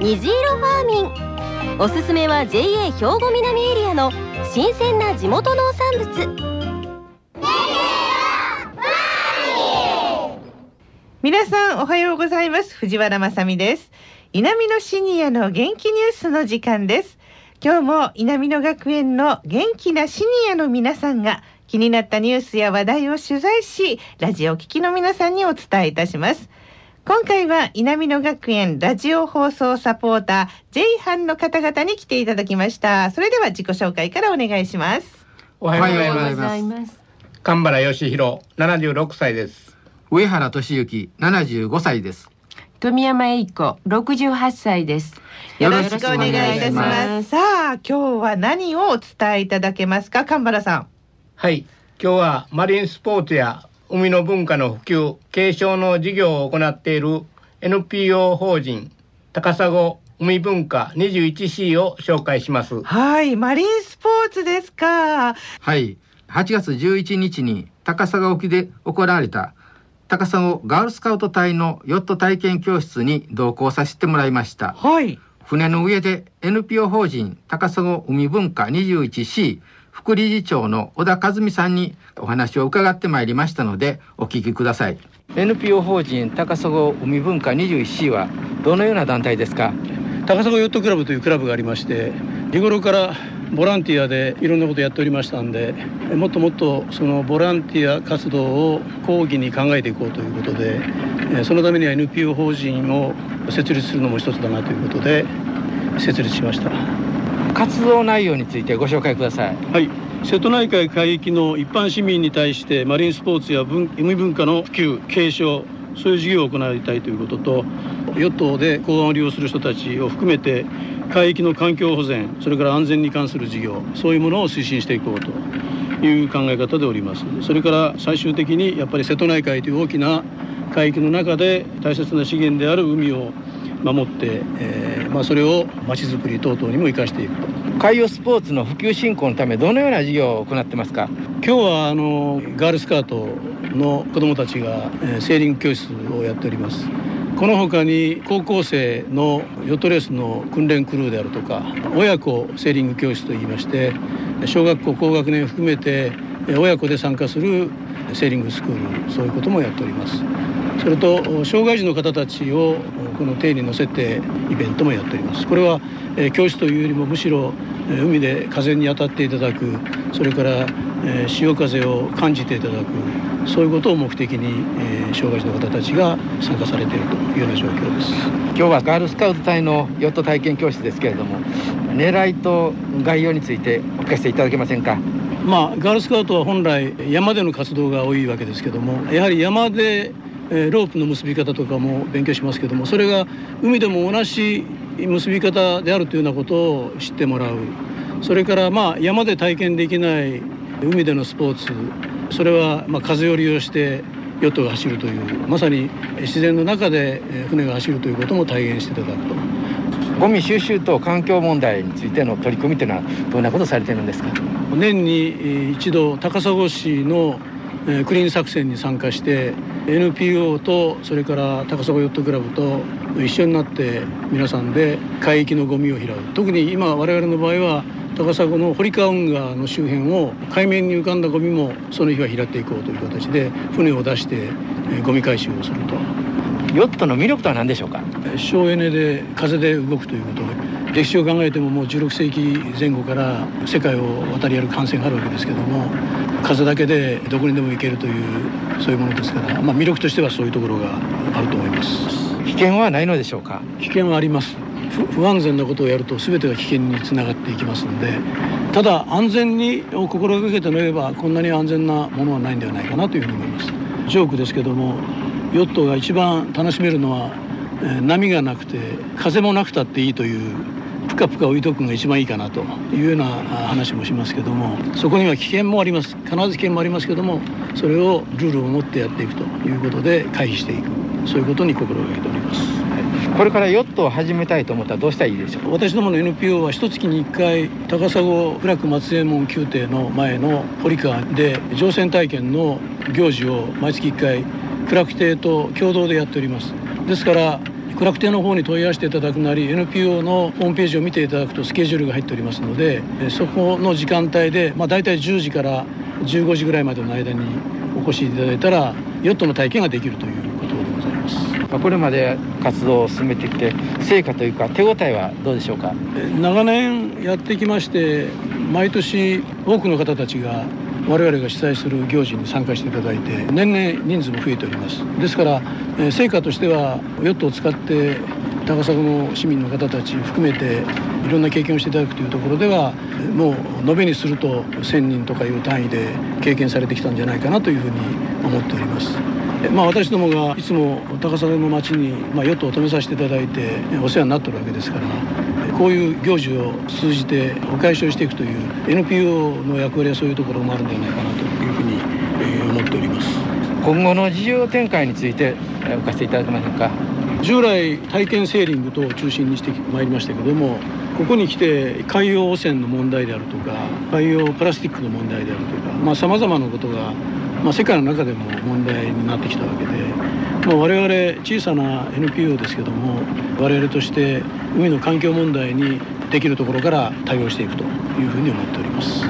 虹色ファーミン。おすすめは JA 兵庫南エリアの新鮮な地元農産物。皆さんおはようございます。藤原まさです。南のシニアの元気ニュースの時間です。今日も南野学園の元気なシニアの皆さんが気になったニュースや話題を取材しラジオ聴きの皆さんにお伝えいたします。今回は稲美野学園ラジオ放送サポーター J 班の方々に来ていただきました。それでは自己紹介からお願いします。おはようございます。神原義弘76歳です。上原俊之75歳です。富山栄子68歳です。よろしくお願いいたします。さあ今日は何をお伝えいただけますか？神原さん。はい。今日はマリンスポーツや海の文化の普及継承の事業を行っている NPO 法人高砂海文化 21C を紹介します。はいマリンスポーツですか。はい8月11日に高砂沖で行われた高砂ガールスカウト隊のヨット体験教室に同行させてもらいました。はい。船の上で NPO 法人高砂海文化 21C 副理事長の小田和美さんにお話を伺ってまいりましたのでお聞きください。NPO 法人高砂海文化 21C はどのような団体ですか？高砂ヨットクラブというクラブがありまして日頃からボランティアでいろんなことやっておりましたんでもっともっとそのボランティア活動を講義に考えていこうということでそのためには NPO 法人を設立するのも一つだなということで設立しました活動内容についてご紹介ください。はい。瀬戸内海海域の一般市民に対してマリンスポーツや文海文化の普及継承そういう事業を行いたいということと与党で港湾を利用する人たちを含めて海域の環境保全それから安全に関する事業そういうものを推進していこうという考え方でおります。それから最終的にやっぱり瀬戸内海という大きな海域の中で大切な資源である海を守って、えーまあ、それをまちづくり等々にも生かしていくと。海洋スポーツの普及振興のためどのような事業を行ってますか？今日はあのガールスカートの子どもたちが、えー、セーリング教室をやっております。この他に高校生のヨットレースの訓練クルーであるとか親子セーリング教室といいまして小学校高学年含めて親子で参加するセーリングスクールそういうこともやっております。それと障害児の方たちをこの艇に乗せてイベントもやっております。これは、え教室というよりもむしろ、え海で風に当たっていただくそれから、え潮風を感じていただくそういうことを目的に、え障害児の方たちが参加されているというような状況です。今日はガールスカウト隊のヨット体験教室ですけれども狙いと概要についてお聞かせいただけませんかまあガールスカウトは本来山での活動が多いわけですけどもやはり山でロープの結び方とかも勉強しますけどもそれが海でも同じ結び方であるというようなことを知ってもらうそれからまあ山で体験できない海でのスポーツそれはま風を利用してヨットが走るというまさに自然の中で船が走るということも体現していただくと。ゴミ収集と環境問題についての取り組みというのはどんなことされてるんですか？年に一度高砂市のクリーン作戦に参加して NPO とそれから高砂ヨットクラブと一緒になって皆さんで海域のゴミを拾う。特に今我々の場合は高砂の堀川運河の周辺を海面に浮かんだゴミもその日は拾っていこうという形で船を出してゴミ回収をすると。ヨットの魅力とは何でしょうか？省エネで風で動くということ。歴史を考えてももう16世紀前後から世界を渡り歩く艦船があるわけですけども風だけでどこにでも行けるというそういうものですから、まあ、魅力としてはそういうところがあると思います。危険はないのでしょうか？危険はあります。不安全なことをやると全てが危険につながっていきますのでただ安全にを心がけて乗ればこんなに安全なものはないんではないかなというふうに思います。ジョークですけどもヨットが一番楽しめるのはえー波がなくて風もなくたっていいというぷかぷか置いとくのが一番いいかなというようなあ話もしますけどもそこには危険もあります。必ず危険もありますけどもそれをルールを持ってやっていくということで回避していく。そういうことに心がけております。これからヨットを始めたいと思ったらどうしたらいいでしょう？私どもの NPO は一月に1回高砂部落松右衛門宮廷の前の堀川で乗船体験の行事を毎月1回苦楽亭と共同でやっております。ですから苦楽亭の方に問い合わせていただくなり NPO のホームページを見ていただくとスケジュールが入っておりますのでえそこの時間帯で、まあ、大体10時から15時ぐらいまでの間にお越しいただいたらヨットの体験ができるということでございます。まあこれまで活動を進めてきて成果というか手応えはどうでしょうか？長年やってきまして毎年多くの方たちが我々が主催する行事に参加していただいて年々人数も増えておりますですから成果としてはヨットを使って高砂の市民の方たち含めていろんな経験をしていただくというところではもう延べにすると1,000人とかいう単位で経験されてきたんじゃないかなというふうに思っております。まあ、私どもがいつも高砂の町に、まあ、ヨットを止めさせていただいてお世話になってるわけですからこういう行事を通じてお解消していくという NPO の役割はそういうところもあるんじゃないかなというふうにえー思っております。今後の事業展開についてえーお聞かせいただけませんか？従来体験セーリング等を中心にしてまいりましたけどもここに来て海洋汚染の問題であるとか海洋プラスチックの問題であるとかまあさまざまなことが、まあ、世界の中でも問題になってきたわけで、まあ、我々小さな NPO ですけども我々として海の環境問題にできるところから対応していくというふうに思っております。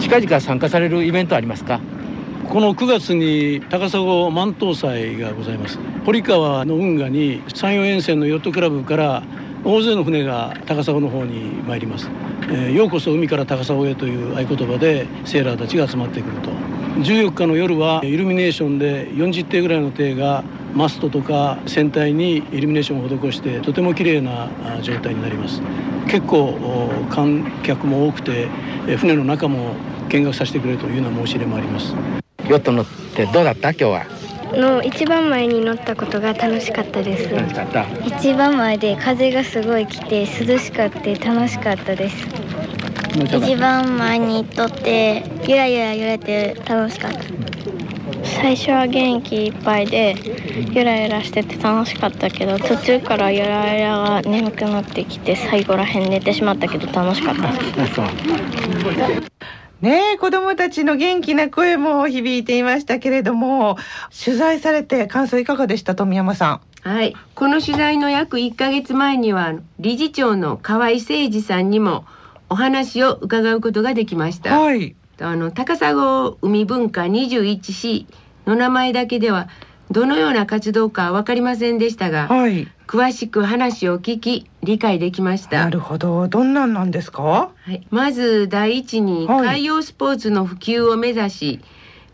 近々参加されるイベントありますか？この9月に高砂万灯祭がございます。堀川の運河に山陽沿線のヨットクラブから大勢の船が高砂の方に参ります、えーようこそ海から高砂へという合言葉でセーラーたちが集まってくると。14日の夜はイルミネーションで40艇ぐらいの艇がマストとか船体にイルミネーションを施してとても綺麗なあ状態になります。結構お観客も多くてえー船の中も見学させてくれというような申し入れもあります。ヨット乗ってどうだった？今日は。の一番前に乗ったことが楽しかったです。楽しかった？一番前で風がすごい来て涼しかって楽しかったです。一番前にとってゆらゆら揺れて楽しかった最初は元気いっぱいでゆらゆらしてて楽しかったけど途中からゆらゆらが眠くなってきて最後らへん寝てしまったけど楽しかった。ねえ子どもたちの元気な声も響いていましたけれども取材されて感想いかがでした富山さはい、この取材の約1ヶ月前には理事長の河合誠二さんにもお話を伺うことができましんた。はいあの高砂海文化 21C の名前だけではどのような活動か分かりませんでしたがはい。詳しく話を聞き理解できました。な。るほど。どんなんなんですか？はい、まず第一にはい。海洋スポーツの普及を目指し、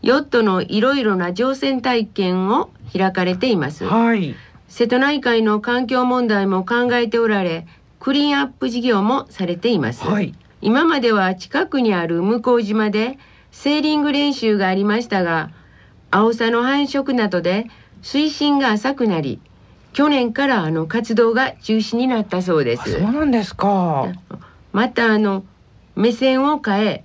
ヨットのいろいろな乗船体験を開かれています。はい。瀬戸内海の環境問題も考えておられクリーンアップ事業もされています、はい今までは近くにある向島でセーリング練習がありましたがアオサの繁殖などで水深が浅くなり去年からあの活動が中止になったそうです。あそうなんですか。またあの目線を変え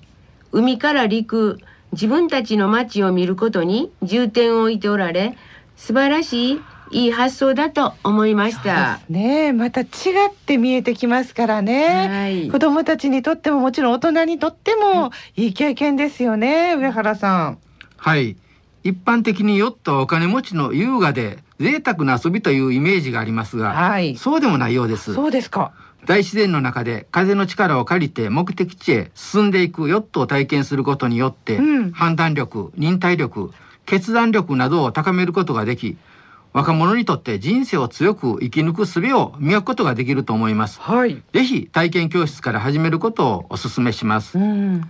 海から陸自分たちの街を見ることに重点を置いておられ素晴らしいいい発想だと思いました。ね。えまた違って見えてきますからね、はい。子供たちにとってももちろん大人にとってもいい経験ですよね上原さん。はい。一般的にヨットはお金持ちの優雅で贅沢な遊びというイメージがありますが、はい。そうでもないようです。そうですか。大自然の中で風の力を借りて目的地へ進んでいくヨットを体験することによって、うん。判断力忍耐力決断力などを高めることができ若者にとって人生を強く生き抜く術を磨くことができると思います。はい。ぜひ体験教室から始めることをお勧めします。うん。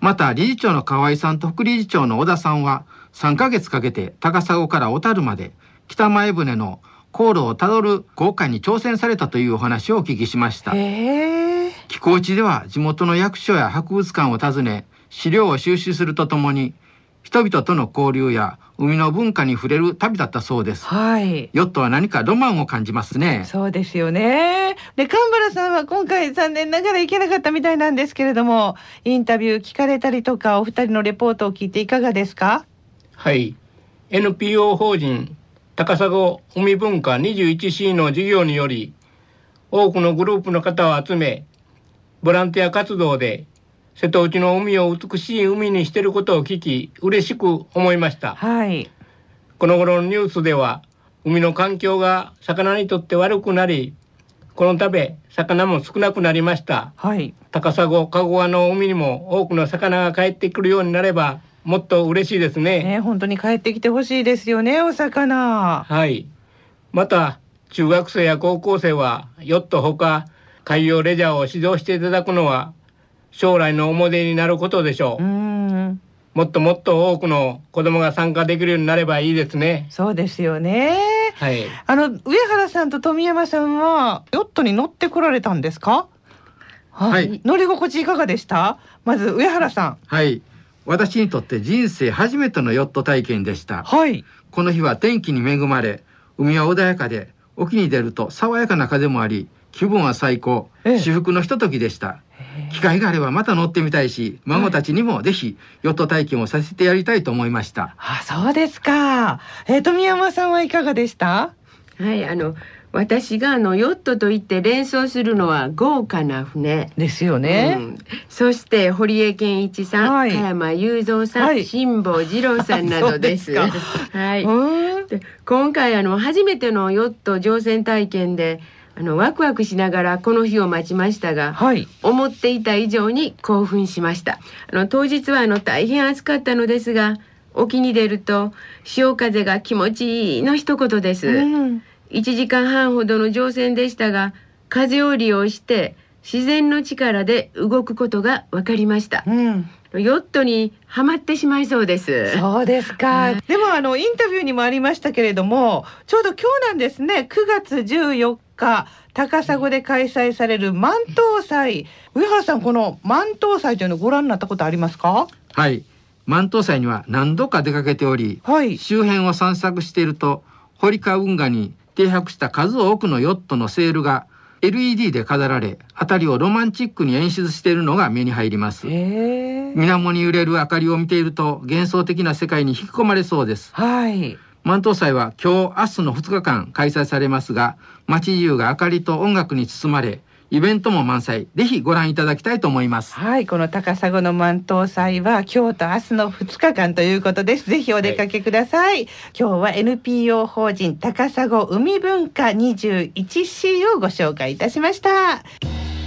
また理事長の河合さんと副理事長の小田さんは3ヶ月かけて高砂から小樽まで北前船の航路をたどる航海に挑戦されたというお話をお聞きしました。へえ。寄港地では地元の役所や博物館を訪ね資料を収集するとともに人々との交流や海の文化に触れる旅だったそうです。はい。ヨットは何かロマンを感じますね。そうですよね。で、神原さんは今回残念ながら行けなかったみたいなんですけれども、インタビュー聞かれたりとか、お二人のレポートを聞いていかがですか？はい NPO 法人高砂海文化 21C の事業により多くのグループの方を集めボランティア活動で瀬戸内の海を美しい海にしていることを聞き嬉しく思いましたはい。この頃のニュースでは海の環境が魚にとって悪くなりこのため魚も少なくなりましたはい。高砂加古川の海にも多くの魚が帰ってくるようになればもっと嬉しいですねね、本当に帰ってきてほしいですよね、お魚。はい。また、中学生や高校生は、ヨットほか、海洋レジャーを指導していただくのは、将来の思い出になることでしょうう。ん。もっともっと多くの子供が参加できるようになればいいですね。そうですよね。はい。あの、上原さんと富山さんは、ヨットに乗ってこられたんですか？はい乗り心地いかがでした？まず、上原さん。はい。私にとって人生初めてのヨット体験でした。はい。この日は天気に恵まれ、海は穏やかで、沖に出ると爽やかな風もあり、気分は最高、ええ至福のひとときでした。機会があればまた乗ってみたいし、孫たちにもぜひヨット体験をさせてやりたいと思いました。あ、そうですか。えー富山さんはいかがでした？はいあの私があのヨットと言って連想するのは豪華な船ですよね。うんそして堀江謙一さん、はい加山雄三さん、はい辛坊治郎さんなどです。そうですはい。うん。で今回あの初めてのヨット乗船体験であのワクワクしながらこの日を待ちましたが、はい。思っていた以上に興奮しました。あの当日はあの大変暑かったのですが、沖に出ると潮風が気持ちいいの一言です。うん。1時間半ほどの乗船でしたが風を利用して自然の力で動くことが分かりましたうん。ヨットにはまってしまいそうですそうですか。でもあのインタビューにもありましたけれども、ちょうど今日なんですね。9月14日、高砂で開催される万灯祭。上原さん、この万灯祭というのをご覧になったことありますか？はい。万灯祭には何度か出かけており、はい。周辺を散策していると、堀川運河に停泊した数多くのヨットのセールが LED で飾られ、辺りをロマンチックに演出しているのが目に入ります。へえ。水面に揺れる明かりを見ていると幻想的な世界に引き込まれそうです。はい。万灯祭は今日明日の2日間開催されますが、街中が明かりと音楽に包まれ、イベントも満載。ぜひご覧いただきたいと思います。はい、この高砂の万灯祭は今日と明日の2日間ということです。ぜひお出かけください。今日は NPO 法人高砂海文化 21C をご紹介いたしました。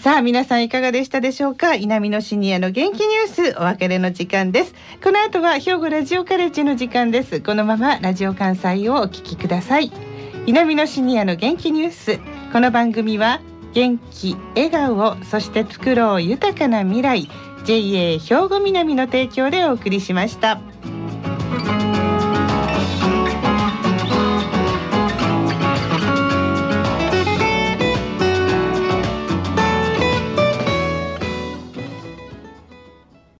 さあ皆さんいかがでしたでしょうか？稲美のシニアの元気ニュースお別れの時間です。この後は兵庫ラジオカレッジの時間です。このままラジオ関西をお聞きください。稲美のシニアの元気ニュース。この番組は元気笑顔そして作ろう豊かな未来 JA 兵庫南の提供でお送りしました。